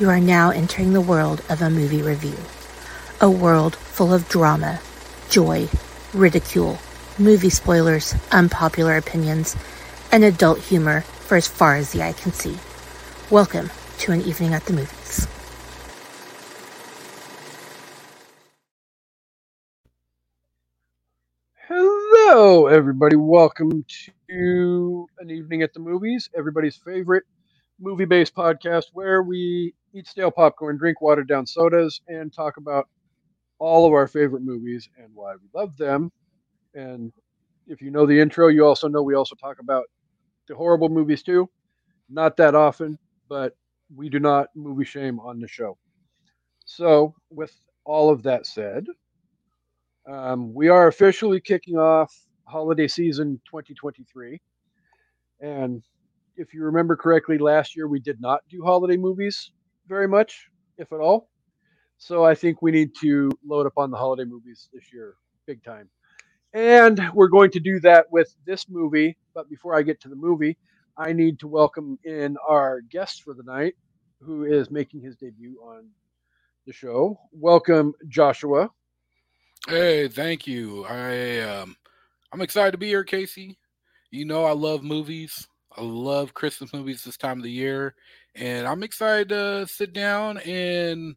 You are now entering the world of a movie review. A world full of drama, joy, ridicule, movie spoilers, unpopular opinions, and adult humor for as far as the eye can see. Welcome to an evening at the movies. Hello, everybody. Welcome to an evening at the movies, everybody's favorite movie based podcast where we eat stale popcorn, drink watered down sodas, and talk about all of our favorite movies and why we love them. And if you know the intro, you also know we also talk about the horrible movies too. Not that often, but we do not movie shame on the show. So, with all of that said, um, we are officially kicking off holiday season 2023. And if you remember correctly, last year we did not do holiday movies very much, if at all. So I think we need to load up on the holiday movies this year, big time. And we're going to do that with this movie. But before I get to the movie, I need to welcome in our guest for the night, who is making his debut on the show. Welcome, Joshua. Hey, thank you. I um I'm excited to be here, Kasey. You know I love movies. I love Christmas movies this time of the year, and I'm excited to sit down and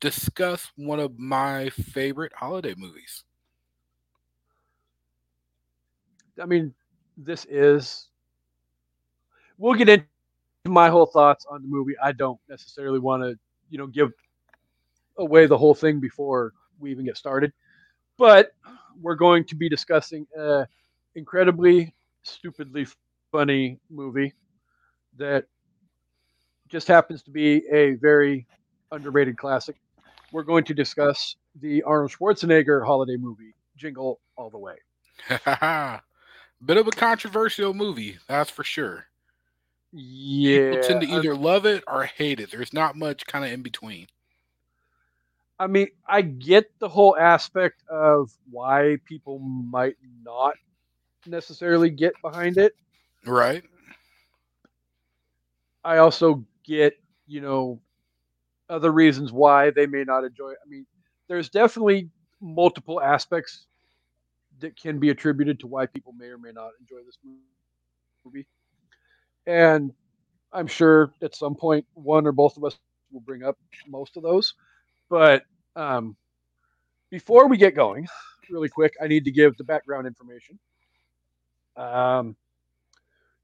discuss one of my favorite holiday movies. I mean, this is. We'll get into my whole thoughts on the movie. I don't necessarily want to, you know, give away the whole thing before we even get started. But we're going to be discussing an incredibly stupidly funny movie that just happens to be a very underrated classic. We're going to discuss the Arnold Schwarzenegger holiday movie, Jingle All the Way. Bit of a controversial movie, that's for sure. Yeah. People tend to either love it or hate it. There's not much kind of in between. I mean, I get the whole aspect of why people might not necessarily get behind it. Right. I also get, you know, other reasons why they may not enjoy it. I mean, there's definitely multiple aspects that can be attributed to why people may or may not enjoy this movie. And I'm sure at some point one or both of us will bring up most of those. But um, before we get going, really quick, I need to give the background information. Um,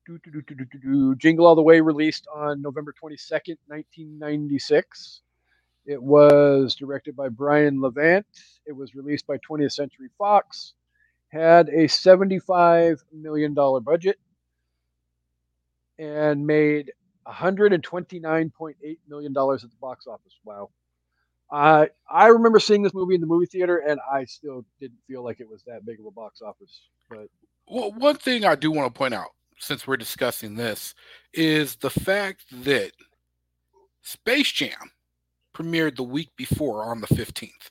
do, do, do, Jingle All the Way released on November 22nd, 1996. It was directed by Brian Levant. It was released by 20th Century Fox. Had a $75 million budget and made $129.8 million at the box office. Wow. Uh, I remember seeing this movie in the movie theater, and I still didn't feel like it was that big of a box office. But well, one thing I do want to point out, since we're discussing this, is the fact that Space Jam premiered the week before on the 15th.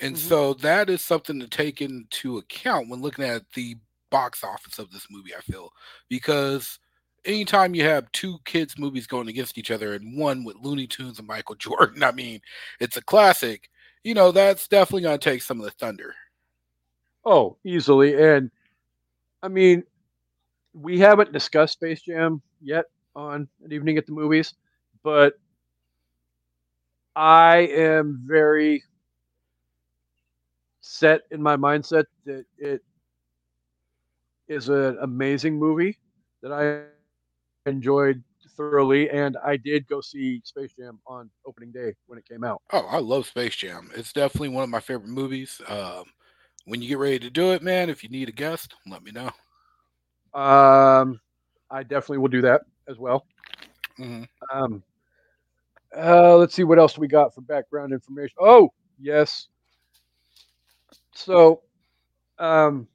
And mm-hmm. so that is something to take into account when looking at the box office of this movie, I feel, because anytime you have two kids movies going against each other and one with Looney Tunes and Michael Jordan, I mean, it's a classic. You know, that's definitely going to take some of the thunder. Oh, easily. And I mean, we haven't discussed Space Jam yet on an evening at the movies, but I am very set in my mindset that it is an amazing movie that I enjoyed thoroughly, and I did go see Space Jam on opening day when it came out. Oh, I love Space Jam. It's definitely one of my favorite movies. Um, when you get ready to do it, man, if you need a guest, let me know. Um, I definitely will do that as well. Mm-hmm. Um, uh, let's see what else we got for background information. Oh, yes. So, um,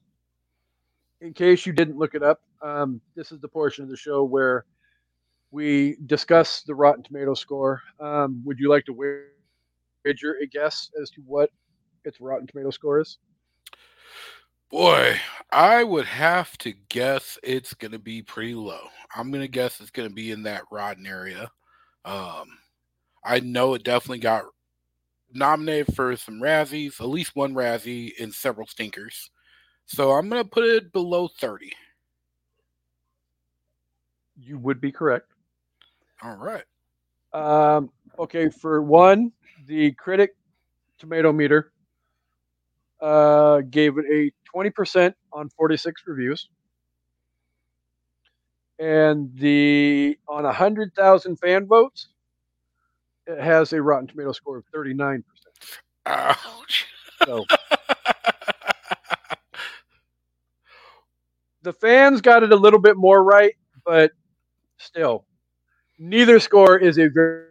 in case you didn't look it up, um, this is the portion of the show where we discuss the Rotten Tomato score. Um, would you like to wager a guess as to what its Rotten Tomato score is? Boy, I would have to guess it's going to be pretty low. I'm going to guess it's going to be in that rotten area. Um, I know it definitely got nominated for some Razzies, at least one Razzie, and several stinkers. So I'm gonna put it below 30. You would be correct. All right. Um, okay, for one, the critic tomato meter uh, gave it a 20% on 46 reviews. And the on 100,000 fan votes, it has a Rotten Tomato score of 39%. Ouch. So the fans got it a little bit more right, but still, neither score is a very,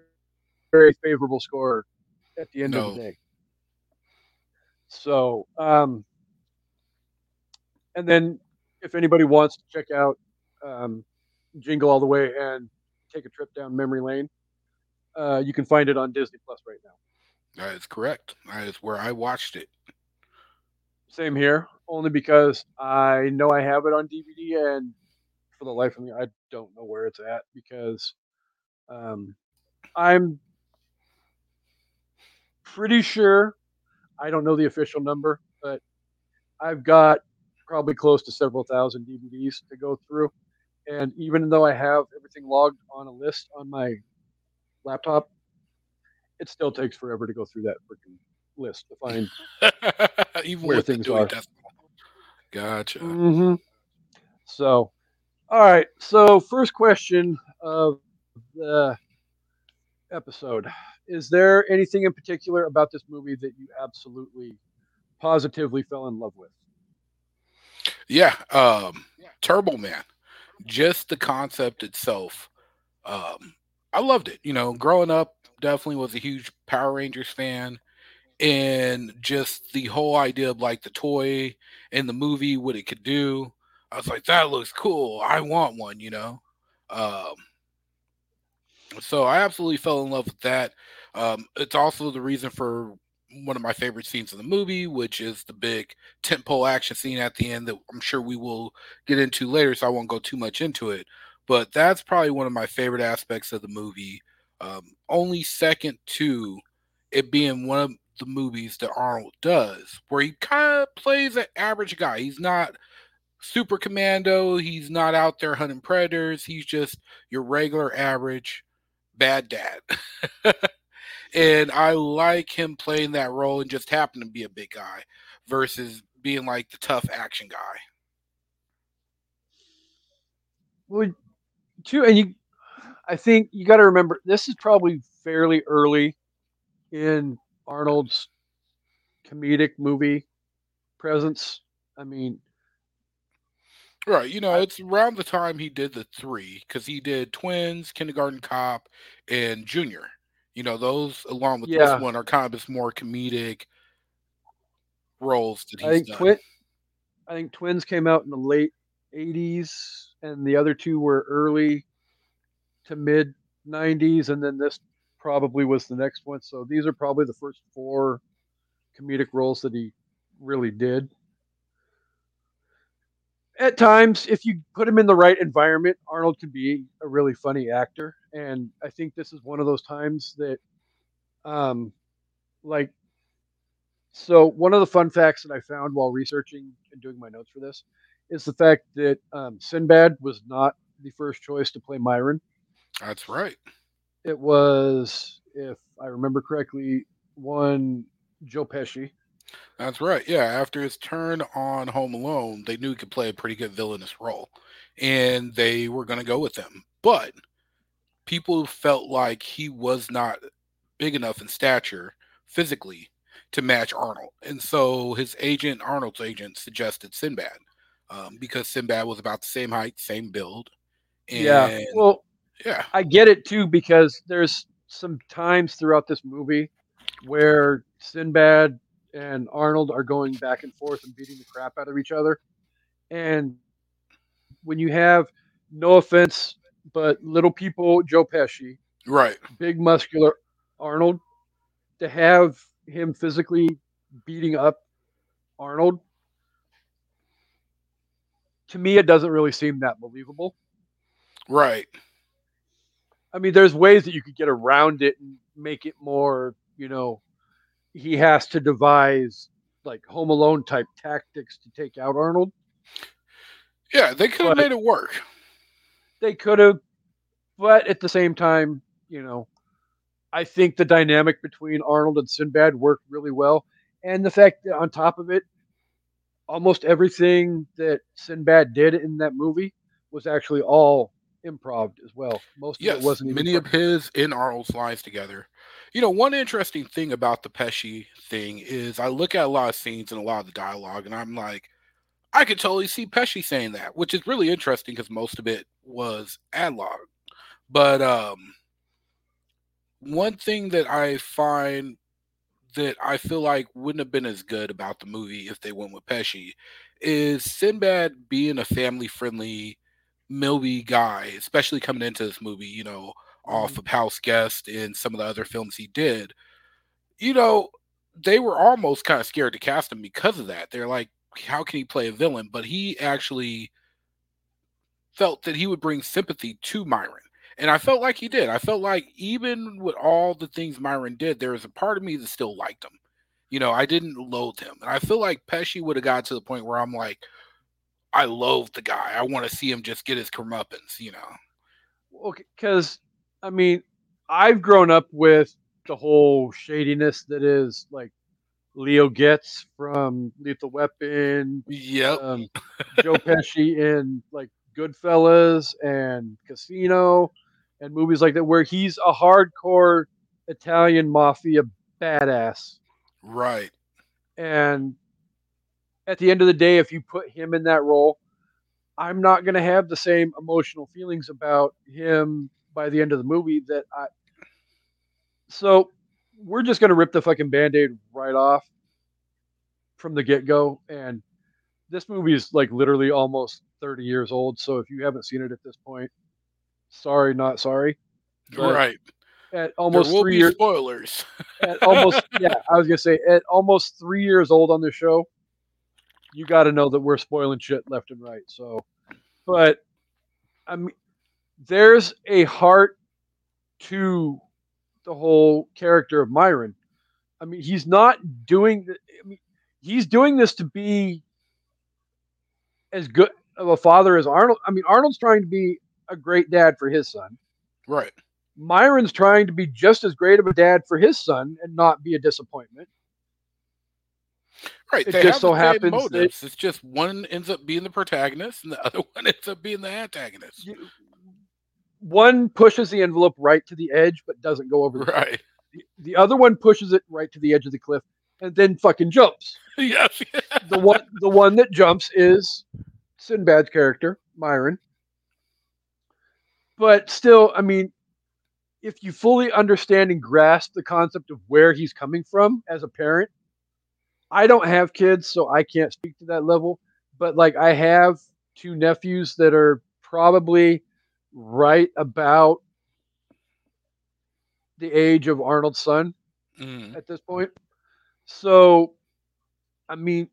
very favorable score at the end of the day. So, um, and then if anybody wants to check out um, Jingle All the Way and take a trip down memory lane, uh, you can find it on Disney Plus right now. That is correct. That is where I watched it. Same here, only because I know I have it on DVD, and for the life of me, I don't know where it's at because um, I'm pretty sure I don't know the official number, but I've got probably close to several thousand DVDs to go through, and even though I have everything logged on a list on my laptop, it still takes forever to go through that freaking list to find Even Where things are. Decimal. Gotcha. hmm So, all right. So, first question of the episode: Is there anything in particular about this movie that you absolutely, positively fell in love with? Yeah, um, Turbo Man, just the concept itself. Um, I loved it. You know, growing up, definitely was a huge Power Rangers fan, and just the whole idea of like the toy and the movie, what it could do. I was like, that looks cool. I want one. You know. Um, so I absolutely fell in love with that. Um, it's also the reason for one of my favorite scenes in the movie, which is the big tentpole action scene at the end that I'm sure we will get into later, so I won't go too much into it. But that's probably one of my favorite aspects of the movie. Um, only second to it being one of the movies that Arnold does, where he kind of plays an average guy. He's not super commando. He's not out there hunting predators. He's just your regular average bad dad. and I like him playing that role and just happen to be a big guy versus being like the tough action guy. Well, too, and you, I think you got to remember this is probably fairly early in Arnold's comedic movie presence. I mean, Right, you know, it's around the time he did the three because he did Twins, Kindergarten Cop, and Junior. You know, those along with Yeah. this one are kind of his more comedic roles that I he's think done. Twin, I think Twins came out in the late '80s, and the other two were early to mid '90s, and then this probably was the next one. So these are probably the first four comedic roles that he really did. At times, if you put him in the right environment, Arnold could be a really funny actor, and I think this is one of those times that, um, like so one of the fun facts that I found while researching and doing my notes for this is the fact that um, Sinbad was not the first choice to play Myron. That's right. It was, if I remember correctly, one Joe Pesci. That's right. Yeah, after his turn on Home Alone, they knew he could play a pretty good villainous role, and they were going to go with him. But people felt like he was not big enough in stature physically to match Arnold, and so his agent, Arnold's agent, suggested Sinbad um, because Sinbad was about the same height, same build. And yeah, well, yeah, I get it too because there's some times throughout this movie where Sinbad and Arnold are going back and forth and beating the crap out of each other. And when you have, no offense, but little people, Joe Pesci, right. big muscular Arnold, to have him physically beating up Arnold, to me, it doesn't really seem that believable. Right. I mean, there's ways that you could get around it and make it more, you know, he has to devise like Home Alone type tactics to take out Arnold. Yeah, they could have made it work. They could have, but at the same time, you know, I think the dynamic between Arnold and Sinbad worked really well. And the fact that on top of it, almost everything that Sinbad did in that movie was actually all improv as well. Most of it wasn't even many of his and Arnold's lines together. You know, one interesting thing about the Pesci thing is I look at a lot of scenes and a lot of the dialogue, and I'm like, I could totally see Pesci saying that, which is really interesting because most of it was ad log. But um, one thing that I find that I feel like wouldn't have been as good about the movie if they went with Pesci is Sinbad being a family friendly Milby guy, especially coming into this movie, you know, off of House Guest and some of the other films he did. You know, they were almost kind of scared to cast him because of that. They're like, how can he play a villain? But he actually felt that he would bring sympathy to Myron. And I felt like he did. I felt like even with all the things Myron did, there was a part of me that still liked him. You know, I didn't loathe him. And I feel like Pesci would have got to the point where I'm like, I loathe the guy. I want to see him just get his comeuppance, you know. okay because i mean i've grown up with the whole shadiness that is like leo getz from lethal weapon Yep. um, joe pesci in like goodfellas and casino and movies like that where he's a hardcore italian mafia badass Right. and at the end of the day if you put him in that role i'm not going to have the same emotional feelings about him by the end of the movie that i so we're just going to rip the fucking band-aid right off from the get-go and this movie is like literally almost 30 years old so if you haven't seen it at this point sorry not sorry But right. at almost three be years spoilers. at almost yeah, I was gonna say at almost three years old on this show, you got to know that we're spoiling shit left and right. So, but I mean, there's a heart to the whole character of Myron. I mean, he's not doing. I mean, he's doing this to be as good of a father as Arnold. I mean, Arnold's trying to be a great dad for his son. right. Myron's trying to be just as great of a dad for his son and not be a disappointment. Right. It they just have so happens that- motives. It's just one ends up being the protagonist and the other one ends up being the antagonist. You- One pushes the envelope right to the edge, but doesn't go over. The, Right. the other one pushes it right to the edge of the cliff and then fucking jumps. yes. The one, the one that jumps is Sinbad's character, Myron. But still, I mean, if you fully understand and grasp the concept of where he's coming from as a parent, I don't have kids, so I can't speak to that level. But like, I have two nephews that are probably right about the age of Arnold's son Mm. at this point. So, I mean,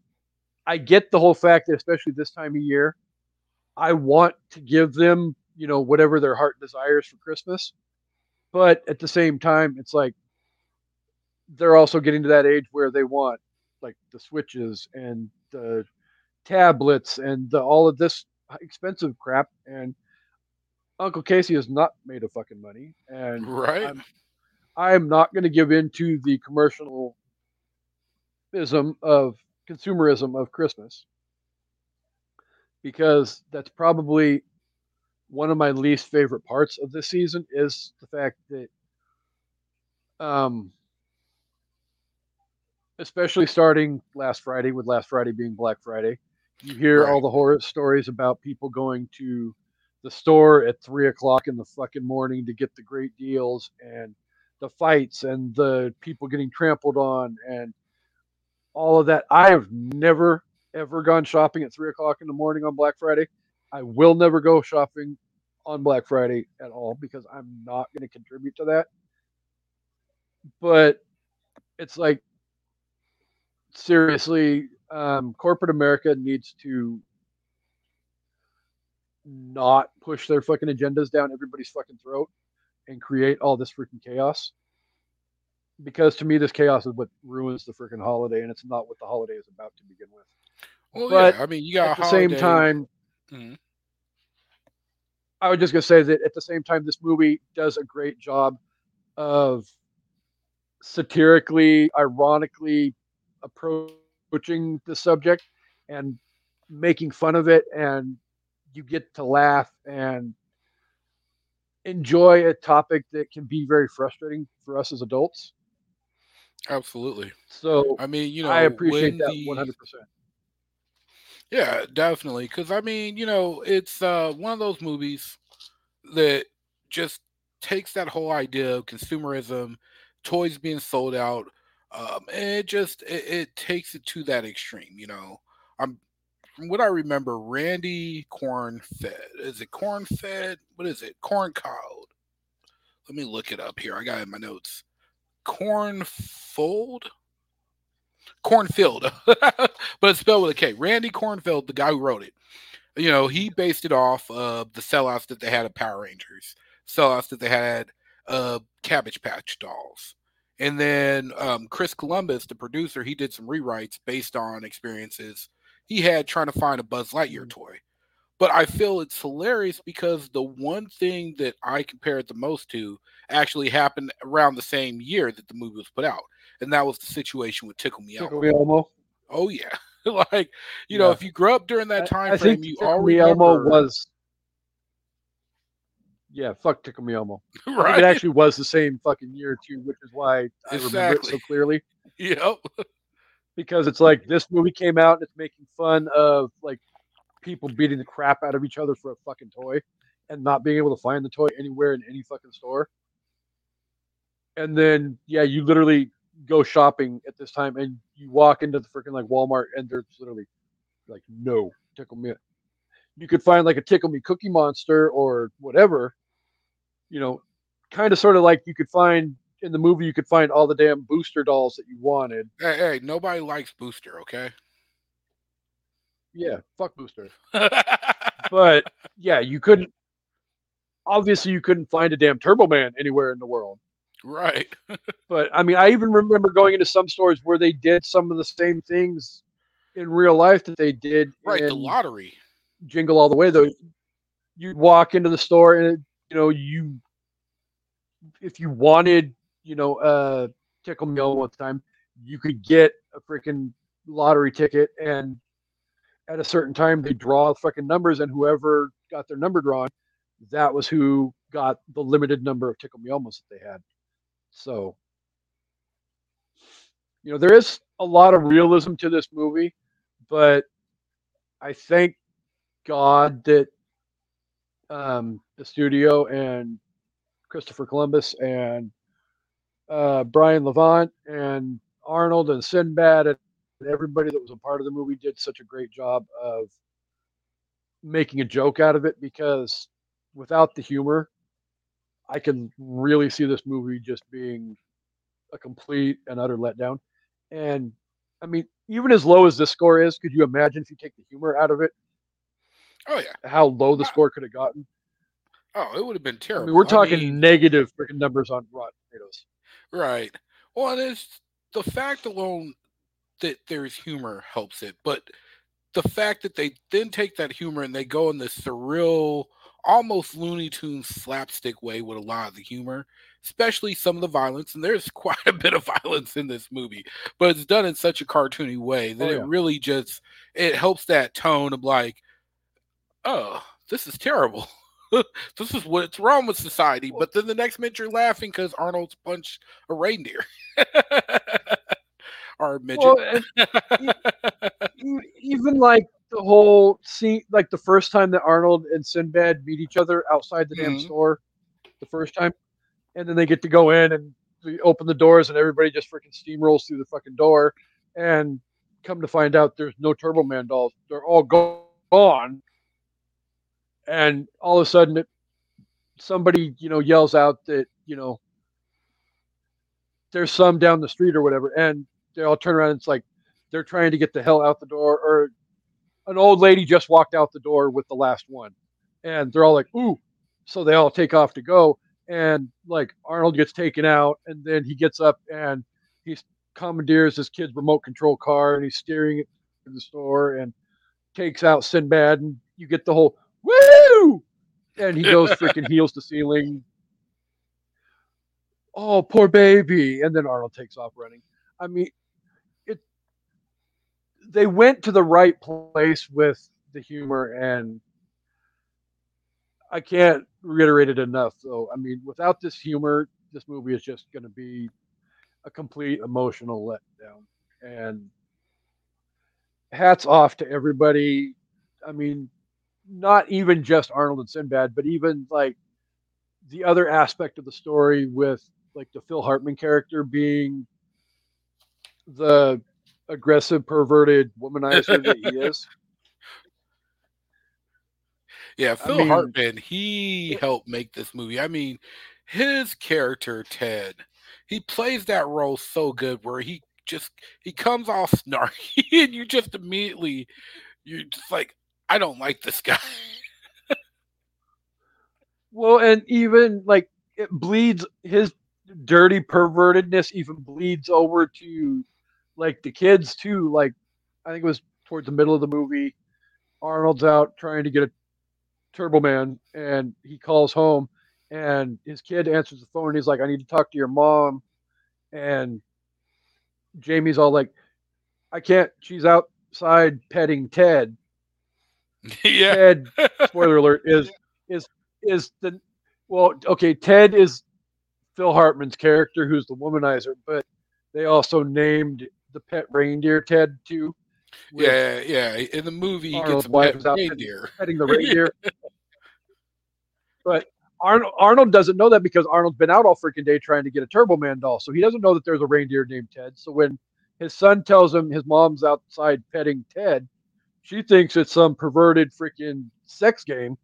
I get the whole fact that, especially this time of year, I want to give them, you know, whatever their heart desires for Christmas. But at the same time, it's like they're also getting to that age where they want like the switches and the tablets and the, all of this expensive crap. And Uncle Kasey has not made a fucking money. And Right. I'm, I'm not going to give in to the commercialism of consumerism of Christmas because that's probably one of my least favorite parts of this season is the fact that um especially starting last Friday with last Friday being Black Friday you hear all the horror stories about people going to the store at three o'clock in the fucking morning to get the great deals and the fights and the people getting trampled on and all of that. I have never ever gone shopping at three o'clock in the morning on Black Friday. I will never go shopping on Black Friday at all because I'm not going to contribute to that. But it's like seriously, um, corporate America needs to not push their fucking agendas down everybody's fucking throat and create all this freaking chaos. because to me this chaos is what ruins the freaking holiday, and it's not what the holiday is about to begin with. Well, But yeah, I mean, you got at a the same holiday- time, Mhm. I was just gonna say that at the same time, this movie does a great job of satirically, ironically approaching the subject and making fun of it, and you get to laugh and enjoy a topic that can be very frustrating for us as adults. absolutely. So I mean, you know, I appreciate that one hundred percent. Yeah, definitely. Because I mean, you know, it's uh, one of those movies that just takes that whole idea of consumerism, toys being sold out, um, and it just it, it takes it to that extreme. You know, I'm from what I remember, Randy Corn Fed. Is it Corn Fed? What is it? Corn Cowed. Let me look it up here. I got in my notes. Cornfold. Cornfield, but it's spelled with a K. Randy Cornfield, the guy who wrote it, you know, he based it off of the sellouts that they had of Power Rangers, sellouts that they had uh, Cabbage Patch Dolls, and then um, Chris Columbus, the producer, he did some rewrites based on experiences he had trying to find a Buzz Lightyear mm-hmm. toy. But I feel it's hilarious because the one thing that I compare it the most to actually happened around the same year that the movie was put out, and that was the situation with Tickle Me Elmo. Tickle Me Elmo. Oh yeah, like you know, if you grew up during that time I frame, think you Tickle Me Elmo remember, was. Yeah, fuck Tickle Me Elmo. Right? It actually was the same fucking year too, which is why I remember it so Exactly. clearly. yep. Because it's like this movie came out and it's making fun of like people beating the crap out of each other for a fucking toy and not being able to find the toy anywhere in any fucking store. And then yeah, you literally go shopping at this time and you walk into the freaking like Walmart and there's literally like no tickle me. You could find like a tickle me cookie monster or whatever, you know, kind of sort of like you could find in the movie you could find all the damn booster dolls that you wanted. Hey, hey, nobody likes Booster, okay? Yeah, fuck booster. But yeah, you couldn't obviously you couldn't find a damn Turbo Man anywhere in the world. right. But I mean, I even remember going into some stores where they did some of the same things in real life that they did Right. The lottery. Jingle All the Way. Though you'd walk into the store and you know you if you wanted you know uh Tickle Me at the time, you could get a freaking lottery ticket and at a certain time they draw fucking numbers and whoever got their number drawn, that was who got the limited number of Tickle Me Elmos that they had. So you know, there is a lot of realism to this movie, but I thank God that um, the studio and Christopher Columbus and uh, Brian Levant and Arnold and Sinbad and everybody that was a part of the movie did such a great job of making a joke out of it because without the humor, I can really see this movie just being a complete and utter letdown. And I mean, even as low as this score is, could you imagine if you take the humor out of it, Oh yeah. how low the Wow. score could have gotten? Oh, it would have been I terrible. mean, we're talking mean, negative freaking numbers on Rotten Tomatoes. Right. Well, and it's the fact alone that there's humor helps it, but the fact that they then take that humor and they go in this surreal, almost Looney Tunes slapstick way with a lot of the humor, especially some of the violence. And there's quite a bit of violence in this movie, but it's done in such a cartoony way that Oh, yeah. it really just it helps that tone of like, oh, this is terrible. this is what's wrong with society. But then the next minute you're laughing because Arnold's punched a reindeer. or a midget. Well, even like the whole scene, like the first time that Arnold and Sinbad meet each other outside the damn Mhm. store, the first time, and then they get to go in and they open the doors and everybody just freaking steamrolls through the fucking door, and come to find out there's no Turbo Man dolls; they're all go- gone, and all of a sudden somebody you know yells out that you know there's some down the street or whatever, and they all turn around and it's like they're trying to get the hell out the door or an old lady just walked out the door with the last one. And they're all like ooh so they all take off to go and like Arnold gets taken out, and then he gets up and he commandeers his kid's remote control car, and he's steering it to the store and takes out Sinbad, and you get the whole woo, and he goes freaking heels to ceiling. Oh, poor baby, and then Arnold takes off running. I mean, it. They went to the right place with the humor and I can't reiterate it enough. Though, I mean, without this humor, this movie is just going to be a complete emotional letdown. And hats off to everybody. I mean, not even just Arnold and Sinbad, but even like the other aspect of the story with like the Phil Hartman character being the aggressive, perverted womanizer that he is. Yeah, Phil mean, Hartman, he helped make this movie. I mean, his character Ted, he plays that role so good where he just he comes off snarky and you just immediately you're just like, I don't like this guy. well, and even like it bleeds his dirty pervertedness even bleeds over to like the kids too. Like I think it was towards the middle of the movie. Arnold's out trying to get a Turbo Man, and he calls home, and his kid answers the phone, and he's like, "I need to talk to your mom," and Jamie's all like, "I can't. She's outside petting Ted." yeah. Ted, spoiler alert, is is is the well, okay. Ted is Phil Hartman's character, who's the womanizer, but they also named the pet reindeer Ted too. Yeah, yeah. In the movie, he Arnold gets a pet reindeer. Petting the reindeer. but Arnold, Arnold doesn't know that because Arnold's been out all freaking day trying to get a Turbo Man doll. So he doesn't know that there's a reindeer named Ted. So when his son tells him his mom's outside petting Ted, she thinks it's some perverted freaking sex game.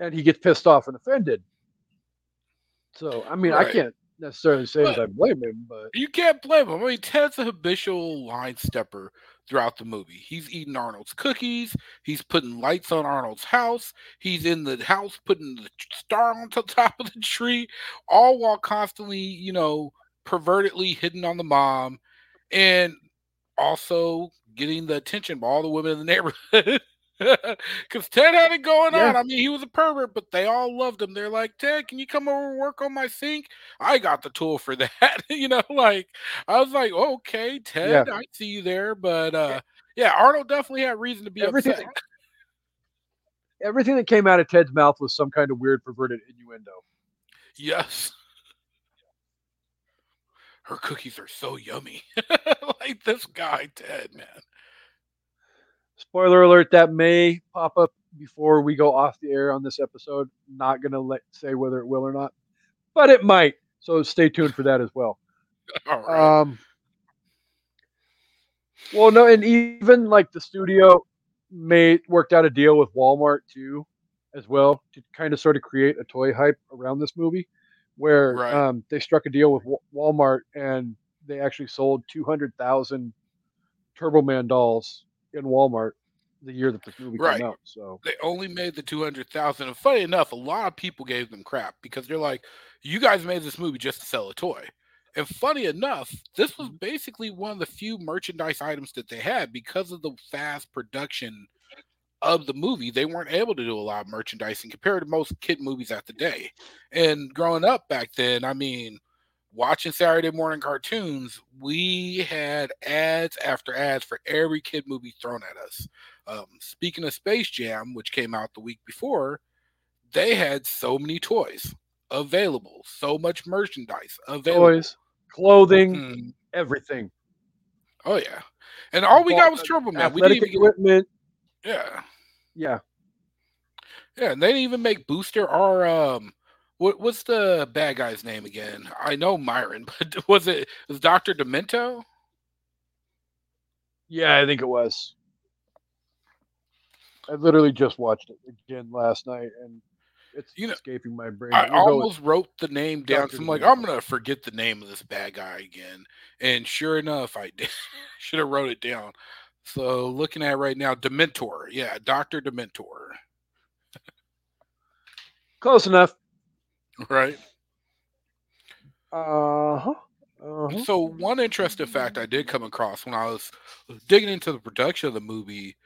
And he gets pissed off and offended. So, I mean, right. I can't necessarily say but, that I blame him, but you can't blame him. I mean, Ted's a habitual line stepper throughout the movie. He's eating Arnold's cookies. He's putting lights on Arnold's house. He's in the house putting the star on the top of the tree, all while constantly, you know, pervertedly hitting on the mom, and also getting the attention of all the women in the neighborhood. Because Ted had it going yeah. on. I mean, he was a pervert, but they all loved him. They're like, Ted, can you come over and work on my sink? I got the tool for that. you know, like, I was like, okay, Ted, yeah. I see you there. But uh, yeah, Arnold definitely had reason to be everything, upset. Everything that came out of Ted's mouth was some kind of weird, perverted innuendo. Yes. Her cookies are so yummy. like this guy, Ted, man spoiler alert that may pop up before we go off the air on this episode. Not going to let say whether it will or not, but it might. So stay tuned for that as well. Um, well, no, and even like the studio made worked out a deal with Walmart too, as well, to kind of sort of create a toy hype around this movie, where right. um, they struck a deal with Walmart and they actually sold two hundred thousand Turbo Man dolls in Walmart the year that this movie right. came out. So they only made the two hundred thousand. And funny enough, a lot of people gave them crap because they're like, "You guys made this movie just to sell a toy." And funny enough, this was mm-hmm. basically one of the few merchandise items that they had because of the fast production of the movie. They weren't able to do a lot of merchandising compared to most kid movies at the day. And growing up back then, I mean, watching Saturday morning cartoons, we had ads after ads for every kid movie thrown at us. Um, speaking of Space Jam, which came out the week before, they had so many toys available, so much merchandise available. Toys, clothing, mm-hmm. everything. Oh yeah, and all we got was Turbo Man. We didn't equipment. Get... Yeah, yeah, yeah. And they didn't even make Booster or um, what what's the bad guy's name again? I know Myron, but was it was Doctor Demento? Yeah, I think it was. I literally just watched it again last night, and it's you know, escaping my brain. I almost wrote the name down. I'm like, I'm gonna forget the name of this bad guy again, and sure enough, I did. Should have wrote it down. So looking at right now, Dementor. Yeah, Doctor Dementor. Close enough. Right. Uh huh. Uh-huh. So one interesting fact I did come across when I was digging into the production of the movie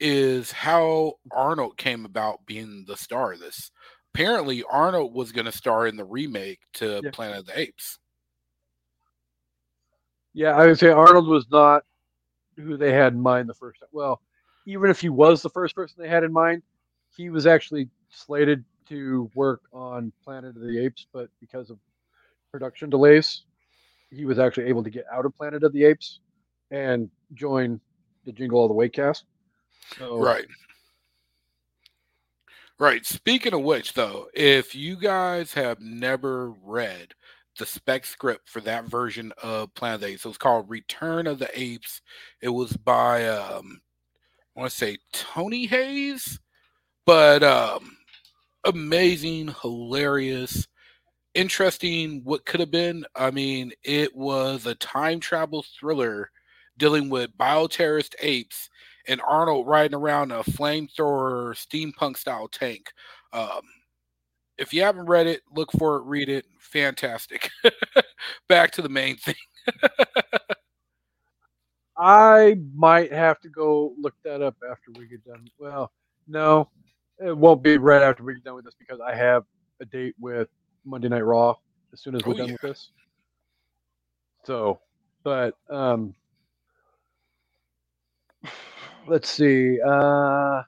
is how Arnold came about being the star of this. Apparently, Arnold was going to star in the remake to Yeah. Planet of the Apes. Yeah, I would say Arnold was not who they had in mind the first time. Well, even if he was the first person they had in mind, he was actually slated to work on Planet of the Apes, but because of production delays, he was actually able to get out of Planet of the Apes and join the Jingle All the Way cast. So, Right. Right. Speaking of which, though, if you guys have never read the spec script for that version of Planet of the Apes, it was called Return of the Apes. It was by um I want to say Tony Hayes, but um amazing, hilarious, interesting what could have been. I mean, it was a time travel thriller dealing with bioterrorist apes and Arnold riding around a flamethrower steampunk style tank. Um, if you haven't read it, look for it, read it. Fantastic. Back to the main thing. I might have to go look that up after we get done. Well, no, it won't be right after we get done with this because I have a date with Monday Night Raw as soon as we're Oh, done yeah. with this. So, but um, let's see. Uh,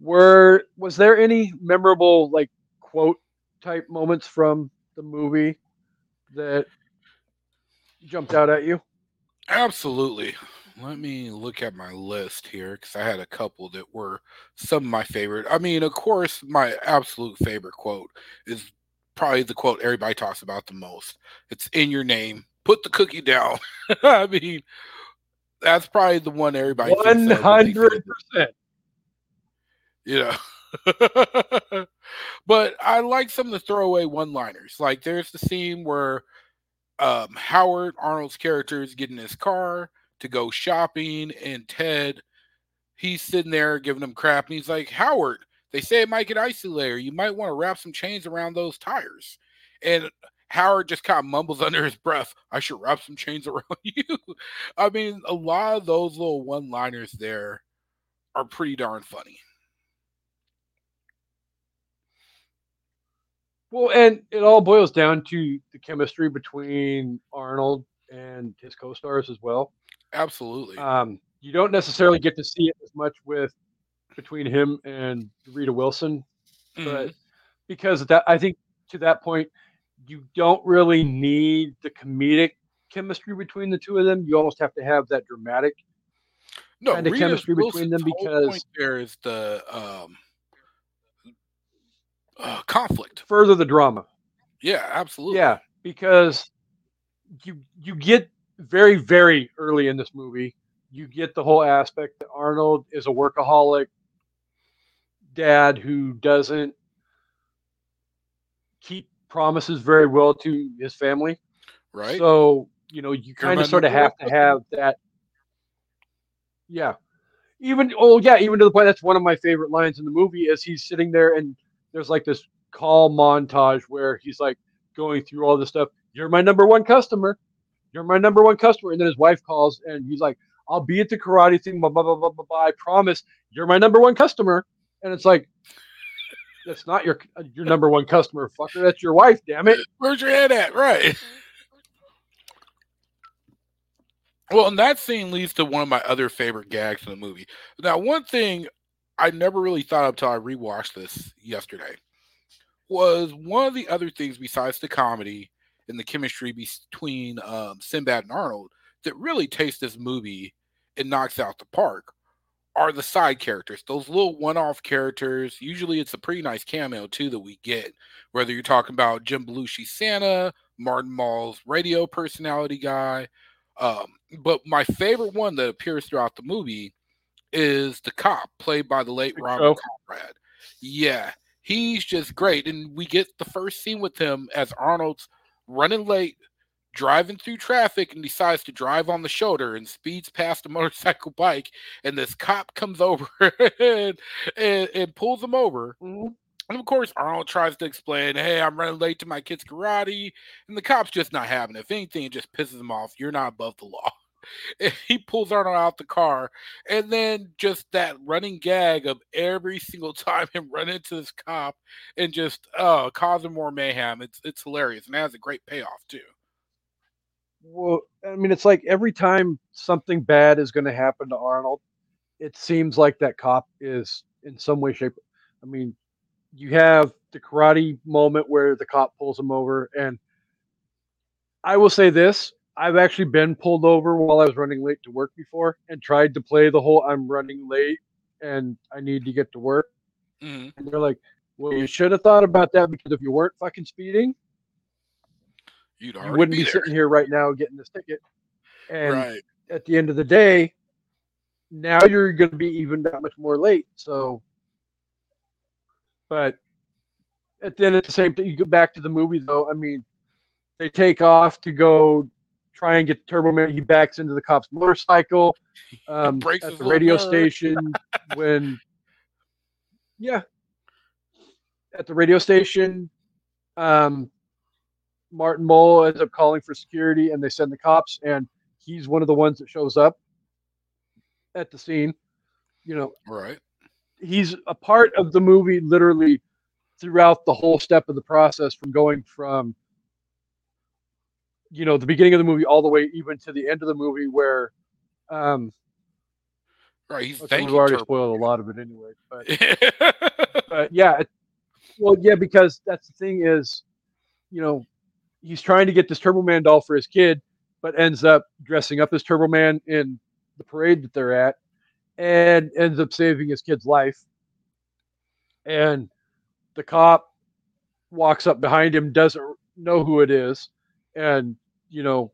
were was there any memorable like quote type moments from the movie that jumped out at you? Absolutely. Let me look at my list here because I had a couple that were some of my favorite. I mean, of course, my absolute favorite quote is probably the quote everybody talks about the most. It's in your name. Put the cookie down. I mean, that's probably the one everybody. One of when they think hundred percent. you know. but I like some of the throwaway one-liners. Like there's the scene where um, Howard Arnold's character is getting his car to go shopping, and Ted he's sitting there giving him crap, and he's like, "Howard, they say it might get icy later. You might want to wrap some chains around those tires." And Howard just kind of mumbles under his breath, "I should wrap some chains around you." I mean, a lot of those little one-liners there are pretty darn funny. Well, and it all boils down to the chemistry between Arnold and his co-stars as well. Absolutely. Um, you don't necessarily get to see it as much with between him and Rita Wilson, but because of that, I think to that point, you don't really need the comedic chemistry between the two of them. You almost have to have that dramatic. no, kinda Rita chemistry between them because- there is the um, uh, conflict. Further the drama. Yeah, absolutely. Yeah, because you you get very very early in this movie, you get the whole aspect that Arnold is a workaholic dad who doesn't keep promises very well to his family. right. So, you know, you kind of sort of have to have that Yeah. Even oh yeah, even to the point that's one of my favorite lines in the movie is he's sitting there and there's like this call montage where he's like going through all this stuff. You're my number one customer. You're my number one customer. And then his wife calls and he's like, I'll be at the karate thing, blah, blah, blah, blah, blah, blah. I promise you're my number one customer. And it's like, that's not your your number one customer, fucker. That's your wife, damn it. Where's your head at? Right. Well, and that scene leads to one of my other favorite gags in the movie. Now, one thing I never really thought of until I rewatched this yesterday was one of the other things besides the comedy and the chemistry between um, Sinbad and Arnold that really takes this movie and knocks out the park are the side characters, those little one-off characters. Usually, it's a pretty nice cameo too that we get. Whether you're talking about Jim Belushi Santa, Martin Mull's radio personality guy, um, but my favorite one that appears throughout the movie is the cop played by the late Robert Show. Conrad. Yeah, he's just great, and we get the first scene with him as Arnold's running late driving through traffic and decides to drive on the shoulder and speeds past a motorcycle bike and this cop comes over and, and, and, pulls him over mm-hmm. and of course arnold tries to explain hey i'm running late to my kid's karate and the cop's just not having it if anything it just pisses him off you're not above the law he pulls Arnold out the car, and then just that running gag of every single time him run into this cop and just uh causing more mayhem. It's it's hilarious and it has a great payoff too. Well, I mean, it's like every time something bad is going to happen to Arnold, it seems like that cop is in some way, shape. I mean, you have the karate moment where the cop pulls him over, and I will say this: I've actually been pulled over while I was running late to work before, and tried to play the whole "I'm running late and I need to get to work." Mm-hmm. And they're like, "Well, you should have thought about that because if you weren't fucking speeding, You'd you wouldn't be, be sitting here right now getting this ticket. And right. at the end of the day, now you're going to be even that much more late. So, but at the end of the same thing, you go back to the movie though. I mean, they take off to go try and get Turbo Man. He backs into the cop's motorcycle um, at the radio station when, yeah, at the radio station. Um, Martin Mull ends up calling for security, and they send the cops, and he's one of the ones that shows up at the scene. You know, right? He's a part of the movie, literally throughout the whole step of the process, from going from you know the beginning of the movie all the way even to the end of the movie, where um, right. He's okay, we've already spoiled a lot of it anyway, but, but yeah, well, yeah, because that's the thing is, you know, he's trying to get this Turbo Man doll for his kid, but ends up dressing up as Turbo Man in the parade that they're at, and ends up saving his kid's life. And the cop walks up behind him, doesn't know who it is, and you know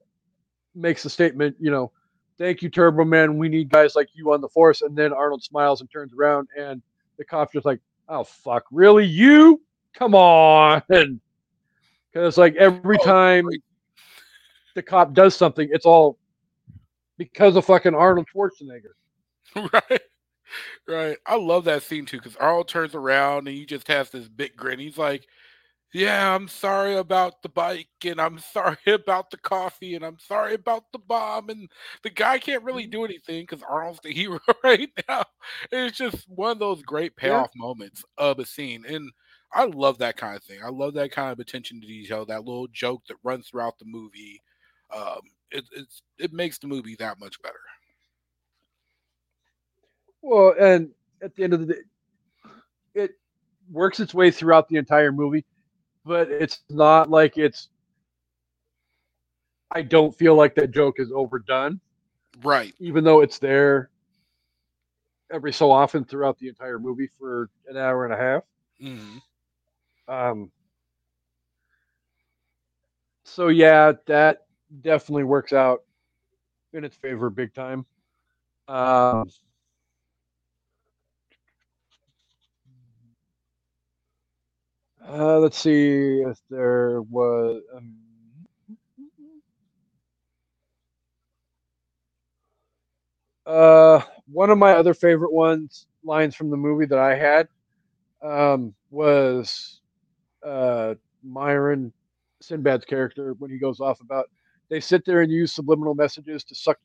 makes a statement. You know, thank you, Turbo Man. We need guys like you on the force. And then Arnold smiles and turns around, and the cop's just like, "Oh fuck, really? You? Come on!" And because like every oh, time the cop does something, it's all because of fucking Arnold Schwarzenegger. Right. Right. I love that scene too because Arnold turns around and he just has this big grin. He's like, Yeah, I'm sorry about the bike and I'm sorry about the coffee and I'm sorry about the bomb. And the guy can't really do anything because Arnold's the hero right now. It's just one of those great payoff yeah. moments of a scene. And I love that kind of thing. I love that kind of attention to detail, that little joke that runs throughout the movie. Um, it, it's it makes the movie that much better. Well, and at the end of the day, it works its way throughout the entire movie, but it's not like it's. I don't feel like that joke is overdone. Right. Even though it's there every so often throughout the entire movie for an hour and a half. Mm-hmm. Um, so yeah, that definitely works out in its favor big time. Um, uh, let's see if there was. Um, uh, one of my other favorite ones lines from the movie that I had um, was uh, Myron Sinbad's character when he goes off about they sit there and use subliminal messages to suck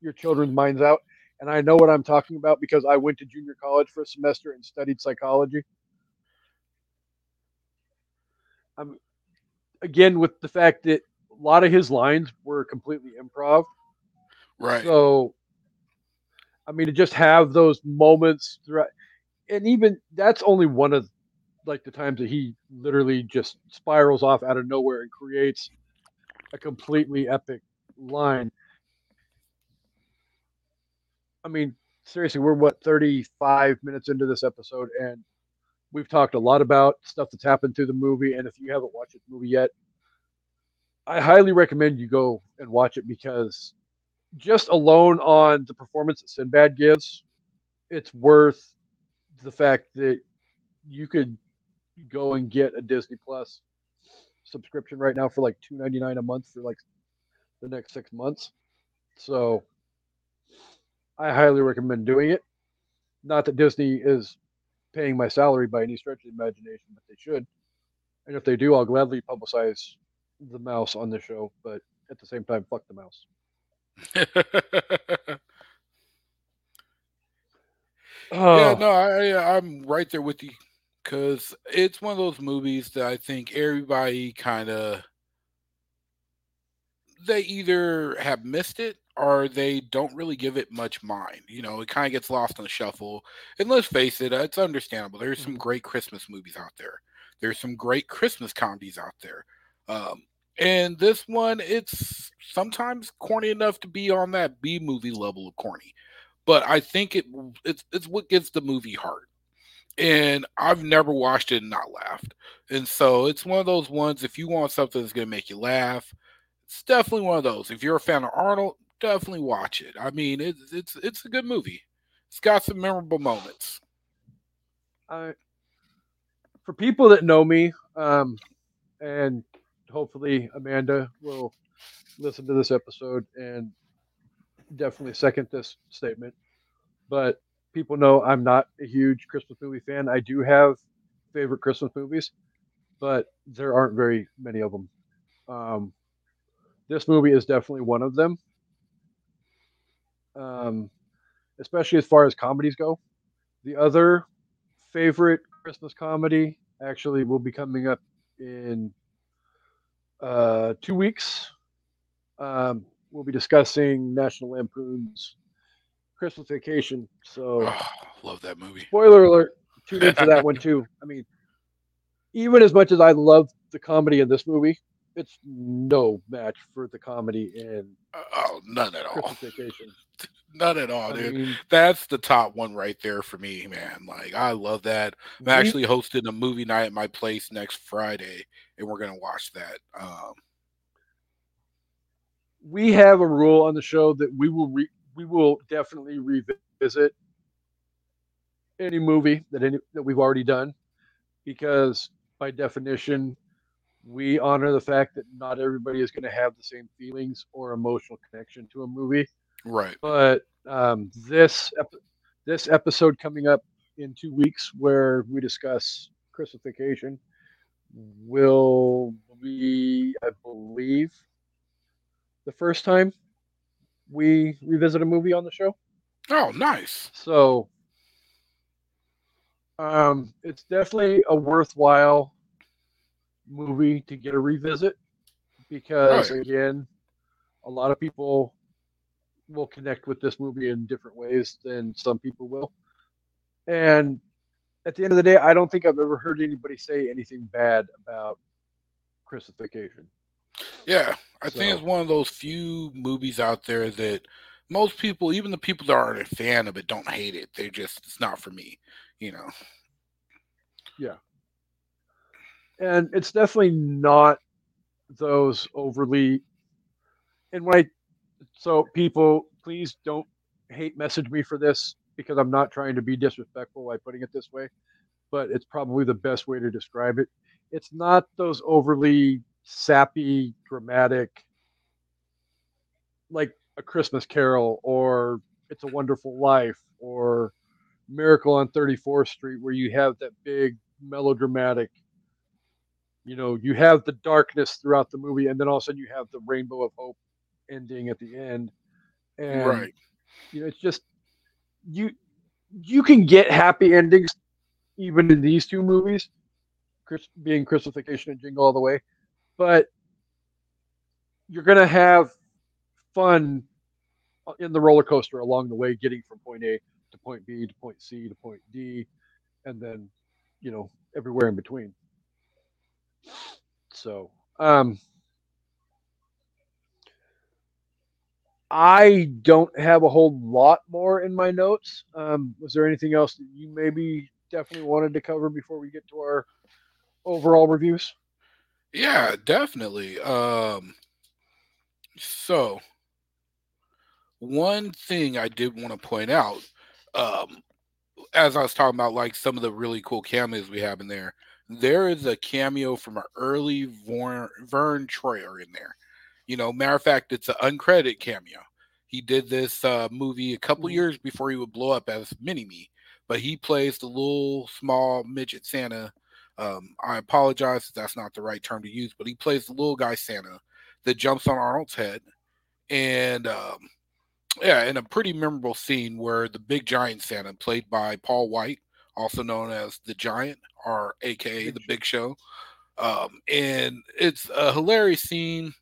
your children's minds out. And I know what I'm talking about because I went to junior college for a semester and studied psychology. I'm again with the fact that a lot of his lines were completely improv. Right. So I mean to just have those moments throughout and even that's only one of like the times that he literally just spirals off out of nowhere and creates a completely epic line. I mean, seriously, we're what 35 minutes into this episode, and we've talked a lot about stuff that's happened through the movie. And if you haven't watched the movie yet, I highly recommend you go and watch it because just alone on the performance that Sinbad gives, it's worth the fact that you could go and get a Disney Plus subscription right now for like two ninety nine a month for like the next six months. So I highly recommend doing it. Not that Disney is paying my salary by any stretch of the imagination, but they should. And if they do, I'll gladly publicize the mouse on the show. But at the same time, fuck the mouse. oh. Yeah, no, I I'm right there with you because it's one of those movies that I think everybody kind of they either have missed it or they don't really give it much mind. You know, it kind of gets lost on the shuffle. And let's face it, it's understandable. There's some mm-hmm. great Christmas movies out there. There's some great Christmas comedies out there. Um, and this one, it's sometimes corny enough to be on that B movie level of corny. But I think it it's it's what gives the movie heart. And I've never watched it and not laughed. And so it's one of those ones if you want something that's gonna make you laugh, it's definitely one of those. If you're a fan of Arnold, definitely watch it. I mean, it's it's it's a good movie. It's got some memorable moments. Uh, for people that know me, um, and hopefully Amanda will listen to this episode and definitely second this statement. But people know I'm not a huge Christmas movie fan. I do have favorite Christmas movies, but there aren't very many of them. Um, this movie is definitely one of them. Um, especially as far as comedies go. The other favorite Christmas comedy actually will be coming up in uh, two weeks. Um, we'll be discussing National Lampoon's Christmas Vacation. So, oh, love that movie. Spoiler alert! Tune into that one too. I mean, even as much as I love the comedy in this movie, it's no match for the comedy in uh, oh none at all. Vacation. None at all, I dude. Mean, That's the top one right there for me, man. Like I love that. I'm we, actually hosting a movie night at my place next Friday, and we're gonna watch that. Um, we have a rule on the show that we will re- we will definitely revisit any movie that any that we've already done because by definition we honor the fact that not everybody is going to have the same feelings or emotional connection to a movie. Right. But um, this ep- this episode coming up in two weeks, where we discuss Vacation, will be, I believe, the first time we revisit a movie on the show. Oh, nice. So, um, it's definitely a worthwhile movie to get a revisit because right. again, a lot of people will connect with this movie in different ways than some people will. And at the end of the day, I don't think I've ever heard anybody say anything bad about Vacation. Yeah, I so. think it's one of those few movies out there that most people, even the people that aren't a fan of it, don't hate it. They just it's not for me, you know. Yeah and it's definitely not those overly and when I so people please don't hate message me for this because I'm not trying to be disrespectful by putting it this way, but it's probably the best way to describe it. It's not those overly sappy, dramatic, like a Christmas Carol or It's a Wonderful Life or Miracle on 34th Street, where you have that big melodramatic you know you have the darkness throughout the movie and then all of a sudden you have the rainbow of hope ending at the end. And right. you know it's just you you can get happy endings even in these two movies Chris, being Christmas Vacation and Jingle All the Way but you're gonna have fun in the roller coaster along the way getting from point A to point B to point C to point D and then you know everywhere in between so, um, I don't have a whole lot more in my notes. Um, was there anything else that you maybe definitely wanted to cover before we get to our overall reviews? Yeah, definitely. Um, so, one thing I did want to point out, um, as I was talking about, like some of the really cool cameos we have in there, there is a cameo from an early Verne, Verne Troyer in there. You know, matter of fact, it's an uncredited cameo. He did this uh, movie a couple Mhm. years before he would blow up as Mini Me, but he plays the little small midget Santa. Um, I apologize if that's not the right term to use, but he plays the little guy Santa that jumps on Arnold's head. And um, yeah, in a pretty memorable scene where the big giant Santa, played by Paul White, also known as the Giant, or AKA the Big Show, um, and it's a hilarious scene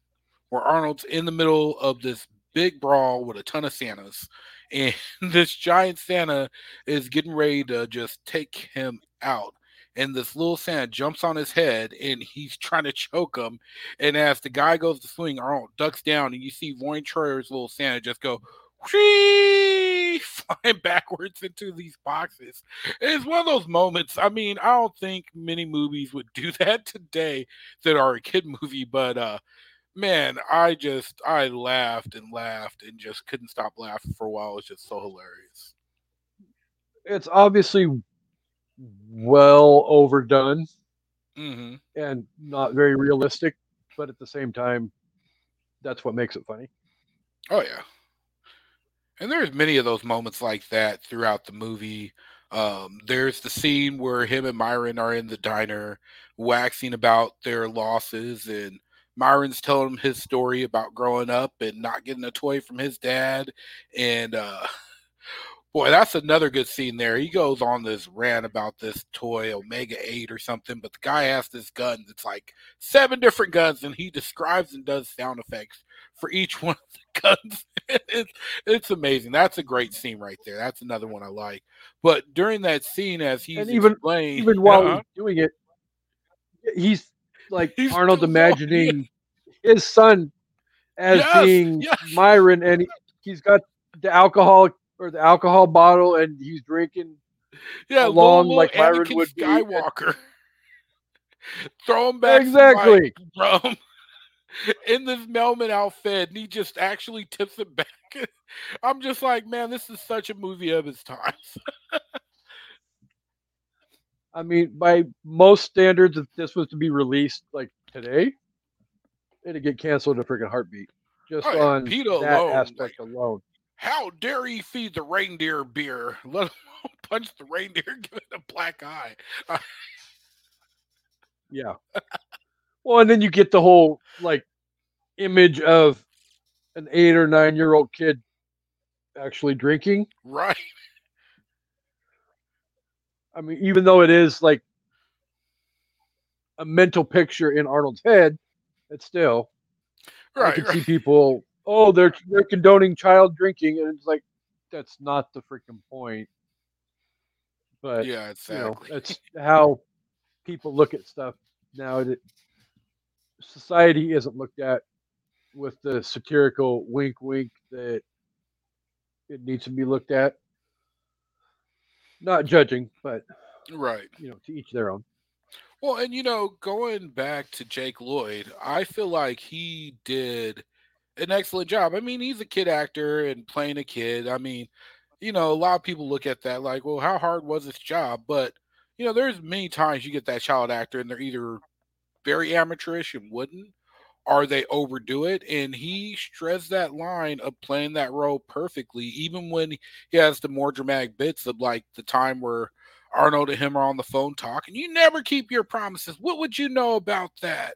where Arnold's in the middle of this big brawl with a ton of Santas, and this giant Santa is getting ready to just take him out. And this little Santa jumps on his head and he's trying to choke him. And as the guy goes to swing, Arnold ducks down, and you see Verne Troyer's little Santa just go flying backwards into these boxes. It's one of those moments. I mean, I don't think many movies would do that today that are a kid movie, but uh man, I just I laughed and laughed and just couldn't stop laughing for a while. It was just so hilarious. It's obviously well overdone hmm and not very realistic, but at the same time, that's what makes it funny. Oh yeah. And there's many of those moments like that throughout the movie. Um, there's the scene where him and Myron are in the diner waxing about their losses and Myron's telling him his story about growing up and not getting a toy from his dad. And uh boy, that's another good scene there. He goes on this rant about this toy, Omega 8 or something, but the guy has this gun that's like seven different guns, and he describes and does sound effects for each one of the guns. it's, it's amazing. That's a great scene right there. That's another one I like. But during that scene, as he's And even- explaining, Even while Uh-huh. he's doing it, he's like He's Arnold imagining his son as Yes, being yes. Myron, and he, he's got the alcohol or the alcohol bottle, and he's drinking. yeah, along little, like Anakin would be. Skywalker. Throw him back Exactly. like, rum in this Melman outfit, and he just actually tips it back. I'm just like, man, this is such a movie of its times. I mean, by most standards, if this was to be released like today, it'd get canceled in a freaking heartbeat. Just Oh, yeah, on PETA that alone, aspect alone. How dare he feed the reindeer beer? Let alone punch the reindeer, give it a black eye. Yeah. well, and then you get the whole like image of an eight or nine year old kid actually drinking. Right. I mean, even though it is like a mental picture in Arnold's head, it's still right, I can right. see people. Oh, they're they're condoning child drinking, and it's like that's not the freaking point. But Yeah, you know, that's how people look at stuff now. That society isn't looked at with the satirical wink, wink that it needs to be looked at. Not judging, but right. you know, to each their own. Well, and you know, going back to Jake Lloyd, I feel like he did an excellent job. I mean, he's a kid actor and playing a kid. I mean, you know, a lot of people look at that like, well, how hard was this job? But you know, there's many times you get that child actor and they're either very amateurish and wouldn't, or they overdo it. And he shreds that line of playing that role perfectly, even when he has the more dramatic bits of like the time where Arnold and him are on the phone talking. You never keep your promises. What would you know about that?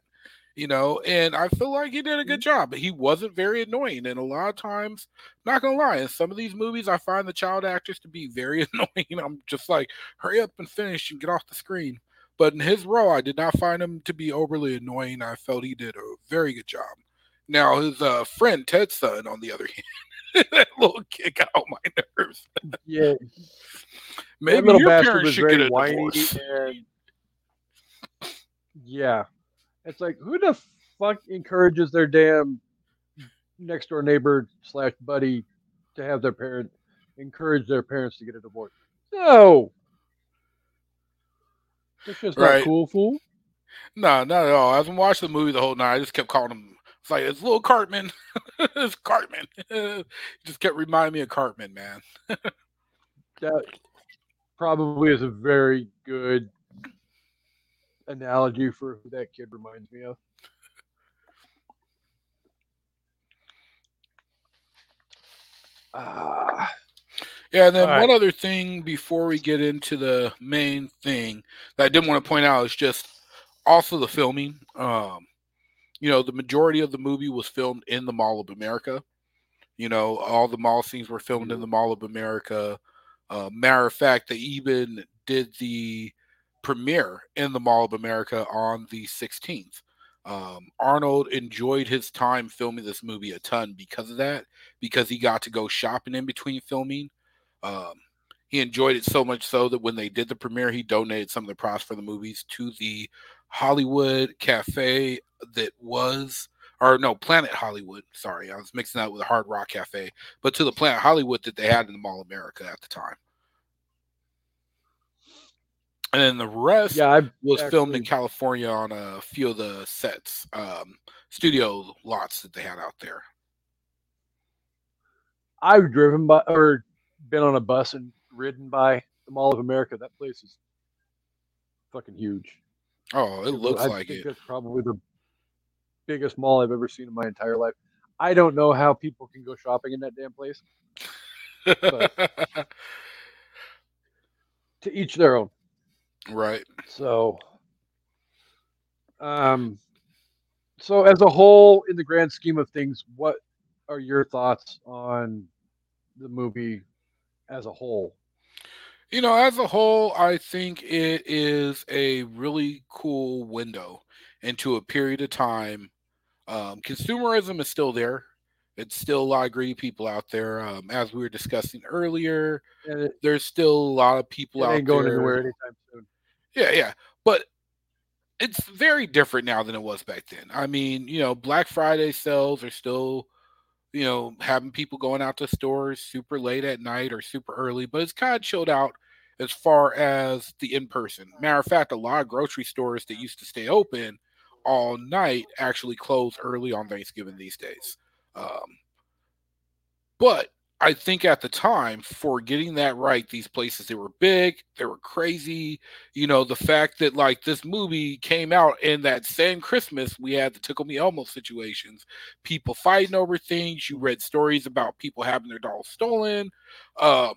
You know, and I feel like he did a good job. But he wasn't very annoying. And a lot of times, not gonna lie, in some of these movies, I find the child actors to be very annoying. I'm just like, hurry up and finish and get off the screen. But in his role, I did not find him to be overly annoying. I felt he did a very good job. Now, his uh, friend Ted's son, on the other hand, that little kid got on my nerves. Yeah, Maybe your bastard parents was should get a whiny divorce. and yeah, it's like who the fuck encourages their damn next door neighbor slash buddy to have their parent encourage their parents to get a divorce? No, that's just Right. not cool, fool. No, not at all. I haven't watched the movie the whole night. I just kept calling him. It's like it's little Cartman. it's Cartman. just kept reminding me of Cartman, man. That probably is a very good analogy for who that kid reminds me of. Uh, yeah, and then one right. other thing before we get into the main thing that I didn't want to point out is just also the filming. Um, you know, the majority of the movie was filmed in the Mall of America. You know, all the mall scenes were filmed in mm-hmm. the Mall of America. Uh, matter of fact, they even did the premiere in the Mall of America on the 16th. Um, Arnold enjoyed his time filming this movie a ton because of that, because he got to go shopping in between filming. Um, he enjoyed it so much so that when they did the premiere, he donated some of the props for the movies to the Hollywood Cafe that was, or no, Planet Hollywood. Sorry, I was mixing that with a Hard Rock Cafe, but to the Planet Hollywood that they had in the Mall of America at the time. And then the rest yeah, I was filmed in California on a few of the sets, um, studio lots that they had out there. I've driven by or been on a bus and ridden by the Mall of America. That place is fucking huge. Oh, it looks I like think it. That's probably the biggest mall I've ever seen in my entire life. I don't know how people can go shopping in that damn place. To each their own. Right. So, um, so as a whole, in the grand scheme of things, what are your thoughts on the movie as a whole? You know, as a whole, I think it is a really cool window into a period of time. Um, consumerism is still there. It's still a lot of greedy people out there. Um, as we were discussing earlier, it, there's still a lot of people out ain't going there. anywhere anytime soon. Yeah, yeah. But it's very different now than it was back then. I mean, you know, Black Friday sales are still, you know, having people going out to stores super late at night or super early, but it's kind of chilled out as far as the in person. Matter of fact, a lot of grocery stores that used to stay open all night actually close early on Thanksgiving these days. Um, but I think at the time, for getting that right, these places they were big, they were crazy. You know, the fact that like this movie came out and that same Christmas we had the Tickle Me Elmo situations, people fighting over things. You read stories about people having their dolls stolen. Um,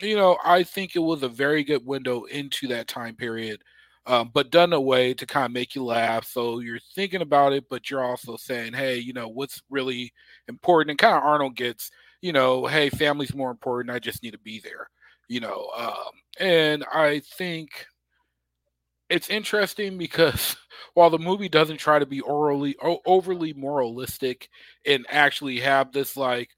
you know, I think it was a very good window into that time period. Um, but done in a way to kind of make you laugh. So you're thinking about it, but you're also saying, hey, you know, what's really important? And kind of Arnold gets, you know, hey, family's more important. I just need to be there, you know. Um, and I think it's interesting because while the movie doesn't try to be orally o- overly moralistic and actually have this like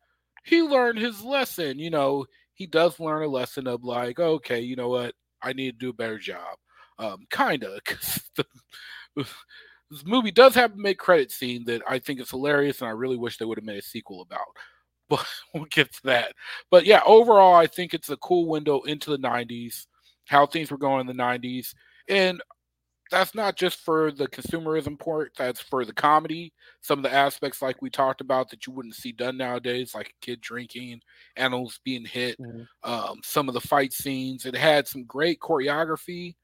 he learned his lesson, you know, he does learn a lesson of like, okay, you know what, I need to do a better job. Um, kinda, because this movie does have a mid credit scene that I think is hilarious, and I really wish they would have made a sequel about. But we'll get to that. But yeah, overall, I think it's a cool window into the '90s, how things were going in the '90s, and that's not just for the consumerism part. That's for the comedy. Some of the aspects, like we talked about, that you wouldn't see done nowadays, like a kid drinking, animals being hit, Mhm. um, some of the fight scenes. It had some great choreography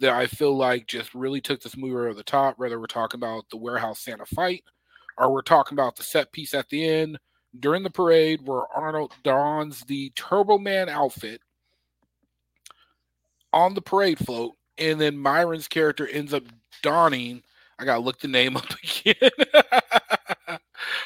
that I feel like just really took this movie over the top. Whether we're talking about the warehouse Santa fight, or we're talking about the set piece at the end during the parade where Arnold dons the Turbo Man outfit on the parade float, and then Myron's character ends up donning. I gotta look the name up again.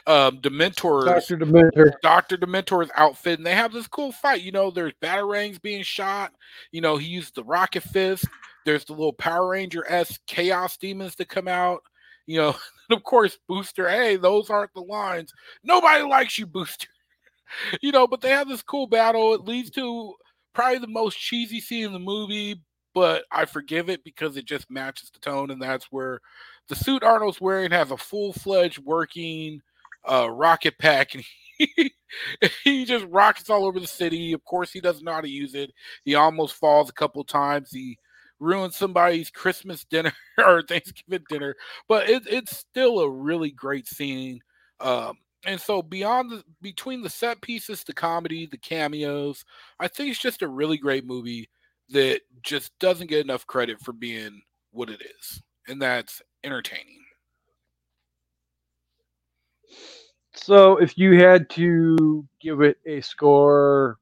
um, Dementor's Doctor Dementor. Dr. Dementor's outfit, and they have this cool fight. You know, there's batarangs being shot. You know, he used the rocket fist. There's the little Power Ranger s chaos demons to come out. You know, and of course, Booster. Hey, those aren't the lines. Nobody likes you, Booster. you know, but they have this cool battle. It leads to probably the most cheesy scene in the movie, but I forgive it because it just matches the tone, and that's where the suit Arnold's wearing has a full fledged working uh, rocket pack, and he, he just rockets all over the city. Of course, he doesn't know how to use it. He almost falls a couple times. He ruins somebody's Christmas dinner or Thanksgiving dinner, but it, it's still a really great scene. Um, and so beyond the between the set pieces, the comedy, the cameos, I think it's just a really great movie that just doesn't get enough credit for being what it is, and that's entertaining. So, if you had to give it a score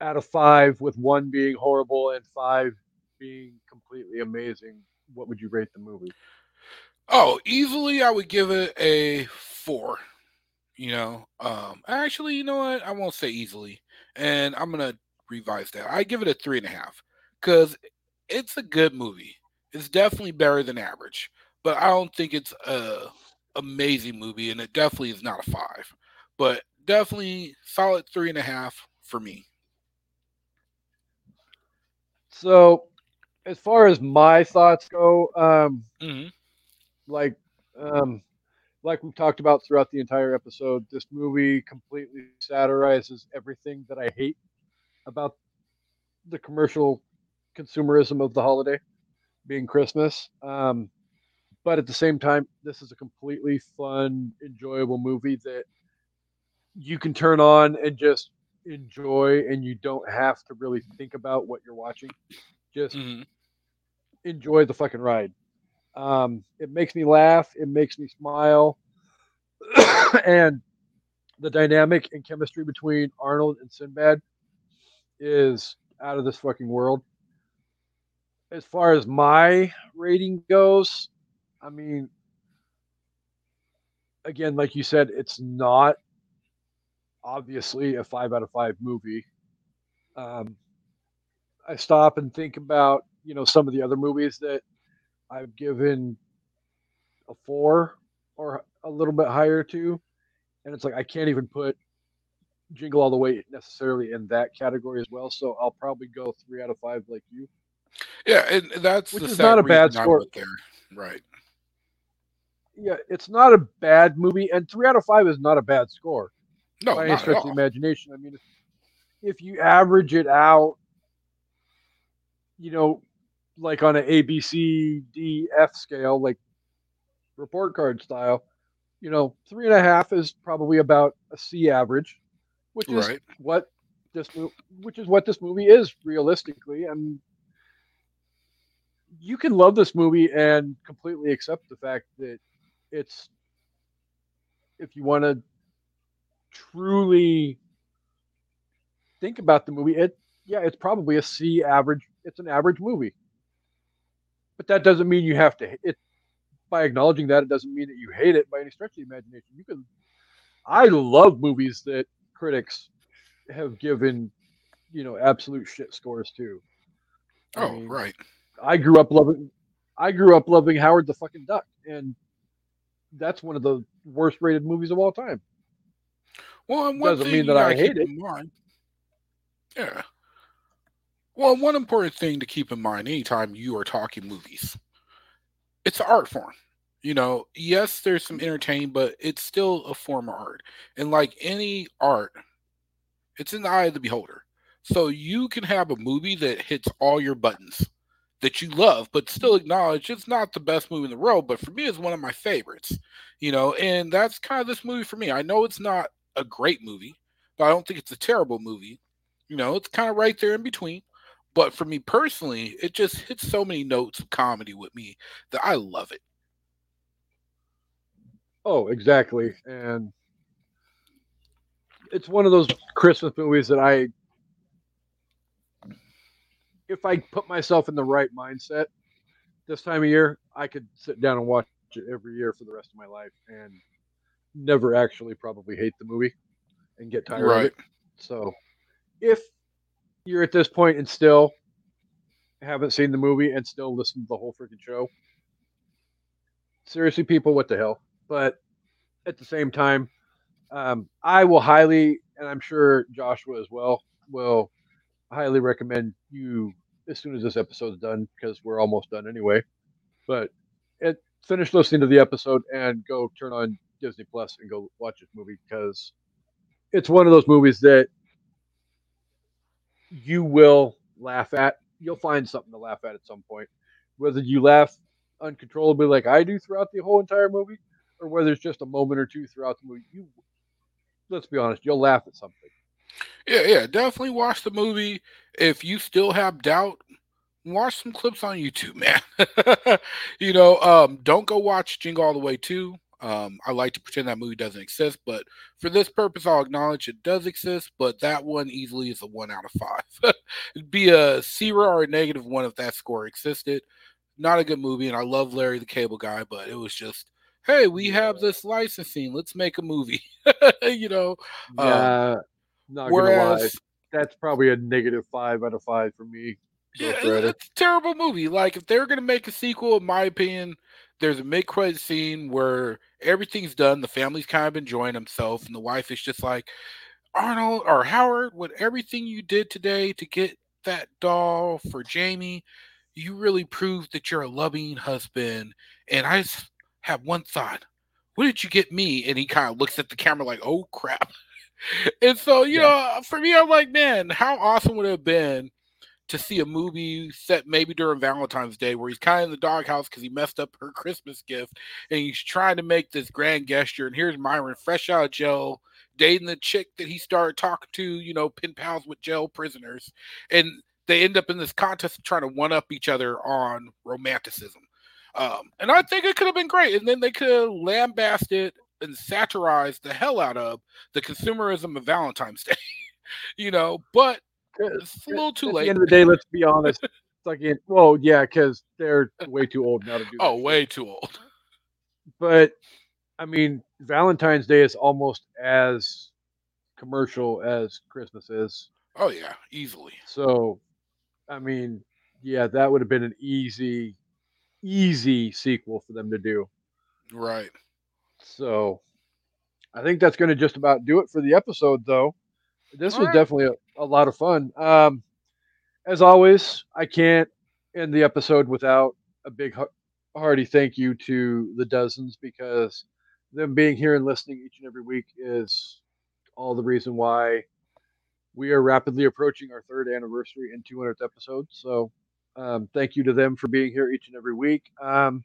out of five, with one being horrible and five being completely amazing, what would you rate the movie? Oh, easily, I would give it a four. You know, um, actually, you know what? I won't say easily, and I'm gonna revise that. I give it a three and a half because it's a good movie. It's definitely better than average, but I don't think it's a amazing movie, and it definitely is not a five. But definitely solid three and a half for me. So, as far as my thoughts go, um, hmm like um, like we've talked about throughout the entire episode, this movie completely satirizes everything that I hate about the commercial consumerism of the holiday, being Christmas. Um, but at the same time, this is a completely fun, enjoyable movie that you can turn on and just enjoy, and you don't have to really think about what you're watching. Just hmm enjoy the fucking ride. Um, it makes me laugh. It makes me smile. and the dynamic and chemistry between Arnold and Sinbad is out of this fucking world. As far as my rating goes, I mean, again, like you said, it's not obviously a five out of five movie. Um, I stop and think about, you know, some of the other movies that I've given a four or a little bit higher to, and it's like I can't even put Jingle All the Way necessarily in that category as well. So I'll probably go three out of five, like you. Yeah, and that's Which the is not a bad score. there. Right. Yeah, it's not a bad movie, and three out of five is not a bad score No, by any stretch of the imagination. I mean, if you average it out, you know, like on an A, B, C, D, F scale, like report card style, you know, three and a half is probably about a C average, which is Right. what this which is what this movie is realistically. And you can love this movie and completely accept the fact that it's if you want to truly think about the movie, it yeah, it's probably a C average. It's an average movie, but that doesn't mean you have to. It by acknowledging that, it doesn't mean that you hate it by any stretch of the imagination. You can. I love movies that critics have given, you know, absolute shit scores to. I Oh, mean, right. I grew up loving. I grew up loving Howard the fucking Duck, and that's one of the worst rated movies of all time. Well, one Doesn't mean that I gotta hate it. Yeah. Well, one important thing to keep in mind anytime you are talking movies, it's an art form. You know, yes, there's some entertaining, but it's still a form of art. And like any art, it's in the eye of the beholder. So you can have a movie that hits all your buttons that you love, but still acknowledge it's not the best movie in the world. But for me, it's one of my favorites. You know, and that's kind of this movie for me. I know it's not a great movie, but I don't think it's a terrible movie. You know, it's kind of right there in between. But for me personally, it just hits so many notes of comedy with me that I love it. Oh, exactly. And it's one of those Christmas movies that I, if I put myself in the right mindset this time of year, I could sit down and watch it every year for the rest of my life and never actually probably hate the movie and get tired of Right. it. So if you're at this point and still haven't seen the movie and still listen to the whole freaking show, seriously, people, what the hell? But at the same time, um, I will highly, and I'm sure Joshua as well, will highly recommend you as soon as this episode's done because we're almost done anyway. But it, finish listening to the episode and go turn on Disney Plus and go watch this movie because it's one of those movies that you will laugh at. You'll find something to laugh at at some point, whether you laugh uncontrollably like I do throughout the whole entire movie, or whether it's just a moment or two throughout the movie. You, let's be honest, you'll laugh at something. Yeah, yeah, definitely watch the movie. If you still have doubt, watch some clips on YouTube, man. you know, um, don't go watch Jingle All the Way 2. Um, I like to pretend that movie doesn't exist, but for this purpose, I'll acknowledge it does exist. But that one easily is a one out of five. It'd be a zero or a negative one if that score existed. Not a good movie, and I love Larry the Cable Guy, but it was just, hey, we have this licensing, let's make a movie. you know. Yeah. Um, not whereas, gonna lie, that's probably a negative five out of five for me. Yeah, it's a terrible movie. Like if they're gonna make a sequel, in my opinion, there's a mid credit scene where everything's done. The family's kind of enjoying themselves, and the wife is just like, Arnold or Howard, with everything you did today to get that doll for Jamie, you really proved that you're a loving husband. And I just have one thought. What did you get me? And he kind of looks at the camera like, oh crap. And so, you yeah. know, for me, I'm like, man, how awesome would it have been to see a movie set maybe during Valentine's Day where he's kind of in the doghouse because he messed up her Christmas gift and he's trying to make this grand gesture. And here's Myron, fresh out of jail, dating the chick that he started talking to, you know, pin pals with jail prisoners. And they end up in this contest trying to one up each other on romanticism. Um, and I think it could have been great. And then they could have lambasted and satirized the hell out of the consumerism of Valentine's Day, you know, but it's a little too At late. At the end of the day, let's be honest. It's like, well, yeah, because they're way too old now to do. Oh, way too old. But I mean, Valentine's Day is almost as commercial as Christmas is. Oh yeah, easily. So, I mean, yeah, that would have been an easy, easy sequel for them to do. Right. So, I think that's going to just about do it for the episode, though this All was right. definitely a, a, lot of fun. Um, as always, I can't end the episode without a big hearty thank you to the dozens because them being here and listening each and every week is all the reason why we are rapidly approaching our third anniversary and 200th episode. So, um, thank you to them for being here each and every week. Um,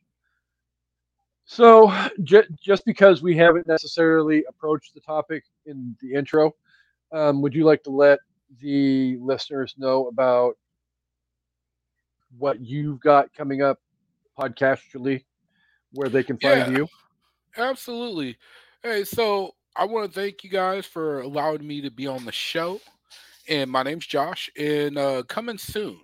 so, j- just because we haven't necessarily approached the topic in the intro, um, would you like to let the listeners know about what you've got coming up podcastually, where they can find yeah, you? Absolutely. Hey, so I want to thank you guys for allowing me to be on the show. And my name's Josh, and uh, coming soon,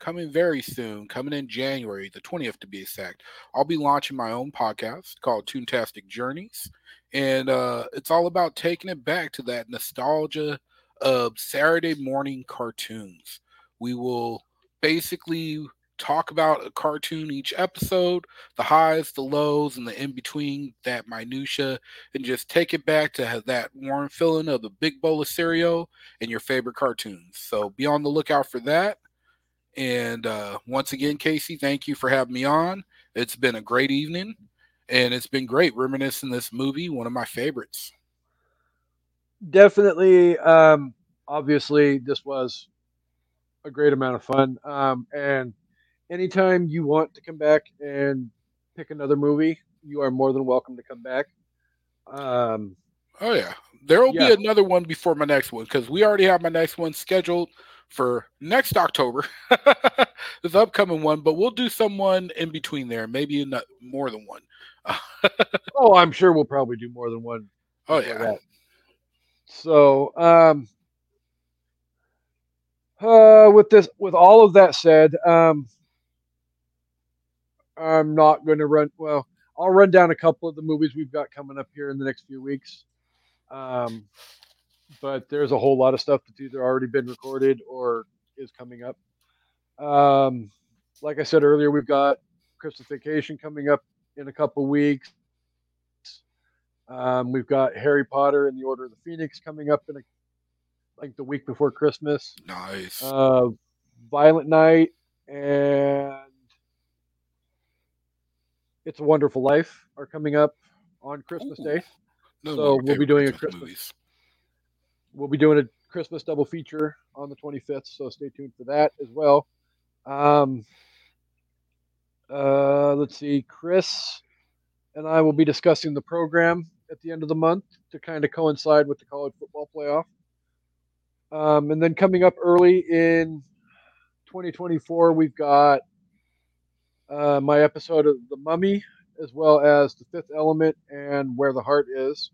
coming very soon, coming in January, the 20th to be exact, I'll be launching my own podcast called Toontastic Journeys and uh, it's all about taking it back to that nostalgia of Saturday morning cartoons. We will basically talk about a cartoon each episode, the highs, the lows, and the in between, that minutia, and just take it back to that warm feeling of the big bowl of cereal and your favorite cartoons. So be on the lookout for that. And uh, once again, Kasey, thank you for having me on. It's been a great evening and it's been great reminiscing this movie, one of my favorites. Definitely, um, obviously, this was a great amount of fun. Um, and anytime you want to come back and pick another movie, you are more than welcome to come back. Um, oh yeah, there will yeah. be another one before my next one because we already have my next one scheduled for next October. the upcoming one, but we'll do someone in between there, maybe more than one. Oh, I'm sure we'll probably do more than one. Oh yeah. That. So, um, uh, with this, with all of that said, um, I'm not going to run. Well, I'll run down a couple of the movies we've got coming up here in the next few weeks. Um, but there's a whole lot of stuff that's either already been recorded or is coming up. Um, like I said earlier, we've got Christmas Vacation coming up in a couple weeks. Um, we've got Harry Potter and the Order of the Phoenix coming up in a, like the week before Christmas. Nice. Uh, Violent Night and It's a Wonderful Life are coming up on Christmas Ooh. Day. No, so we'll be doing a Christmas. Movies. We'll be doing a Christmas double feature on the 25th. So stay tuned for that as well. Um, uh, let's see, Chris and I will be discussing the program at the end of the month to kind of coincide with the college football playoff. Um, and then coming up early in 2024, we've got uh, my episode of The Mummy as well as The Fifth Element and Where the Heart Is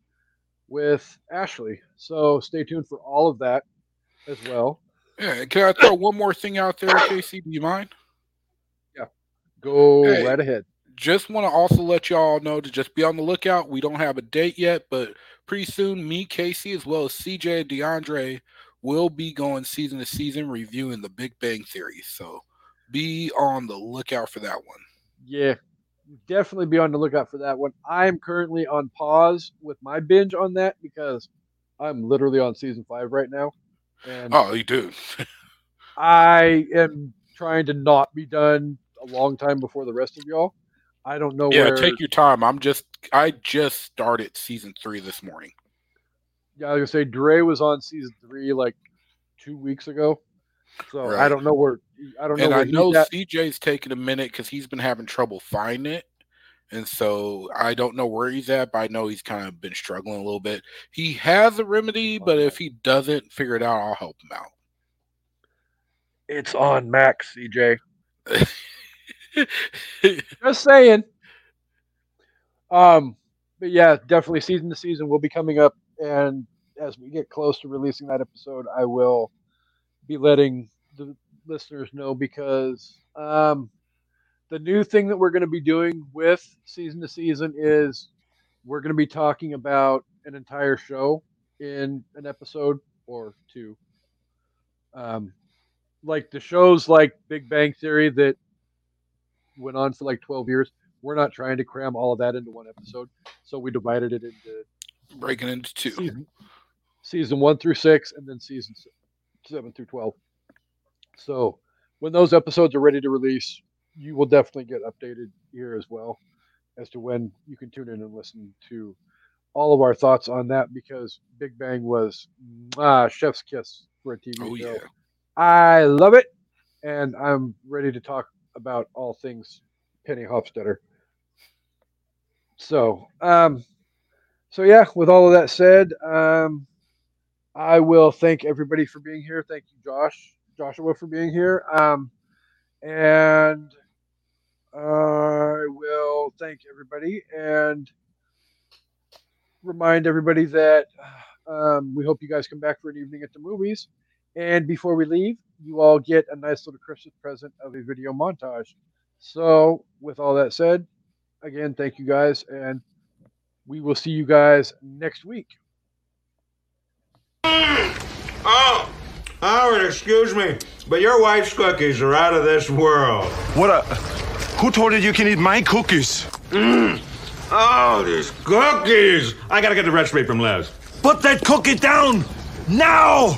with Ashley. So stay tuned for all of that as well. Yeah, can I throw one more thing out there, Kasey? Do you mind? Go Hey. right ahead. Just want to also let y'all know to just be on the lookout. We don't have a date yet, but pretty soon, me, Kasey, as well as CJ and DeAndre will be going season to season reviewing the Big Bang Theory. So be on the lookout for that one. Yeah, definitely be on the lookout for that one. I'm currently on pause with my binge on that because I'm literally on season five right now, and Oh, you do. I am trying to not be done a long time before the rest of y'all. I don't know yeah, where. take your time. I'm just I just started season three this morning. yeah, I was gonna say Dre was on season three like two weeks ago, so I don't know where. I don't know and where I know at. CJ's taking a minute because he's been having trouble finding it. And so I don't know where he's at, but I know he's kind of been struggling a little bit. He has a remedy, but if he doesn't figure it out, I'll help him out. It's on Max, CJ. Just saying. Um, but yeah, definitely season to season will be coming up, and as we get close to releasing that episode, I will be letting the listeners know because um, the new thing that we're going to be doing with season to season is we're going to be talking about an entire show in an episode or two. Um, like the shows like Big Bang Theory that went on for like 12 years. We're not trying to cram all of that into one episode. So we divided it into Breaking into two. season, season one through six and then season seven through 12. So when those episodes are ready to release, you will definitely get updated here as well as to when you can tune in and listen to all of our thoughts on that because Big Bang was ah, chef's kiss for a TV Oh, show. yeah. I love it, and I'm ready to talk about all things Penny Hofstadter. So, um, so yeah. With all of that said, um, I will thank everybody for being here. Thank you, Josh, Joshua, for being here. Um, and I will thank everybody and remind everybody that um, we hope you guys come back for an evening at the movies. And before we leave, you all get a nice little Christmas present of a video montage. So, with all that said, again, thank you guys, and we will see you guys next week. Oh, Howard, excuse me, but your wife's cookies are out of this world. What a. Who told you you can eat my cookies? Mm. Oh, these cookies! I gotta get the recipe from Les. Put that cookie down! Now!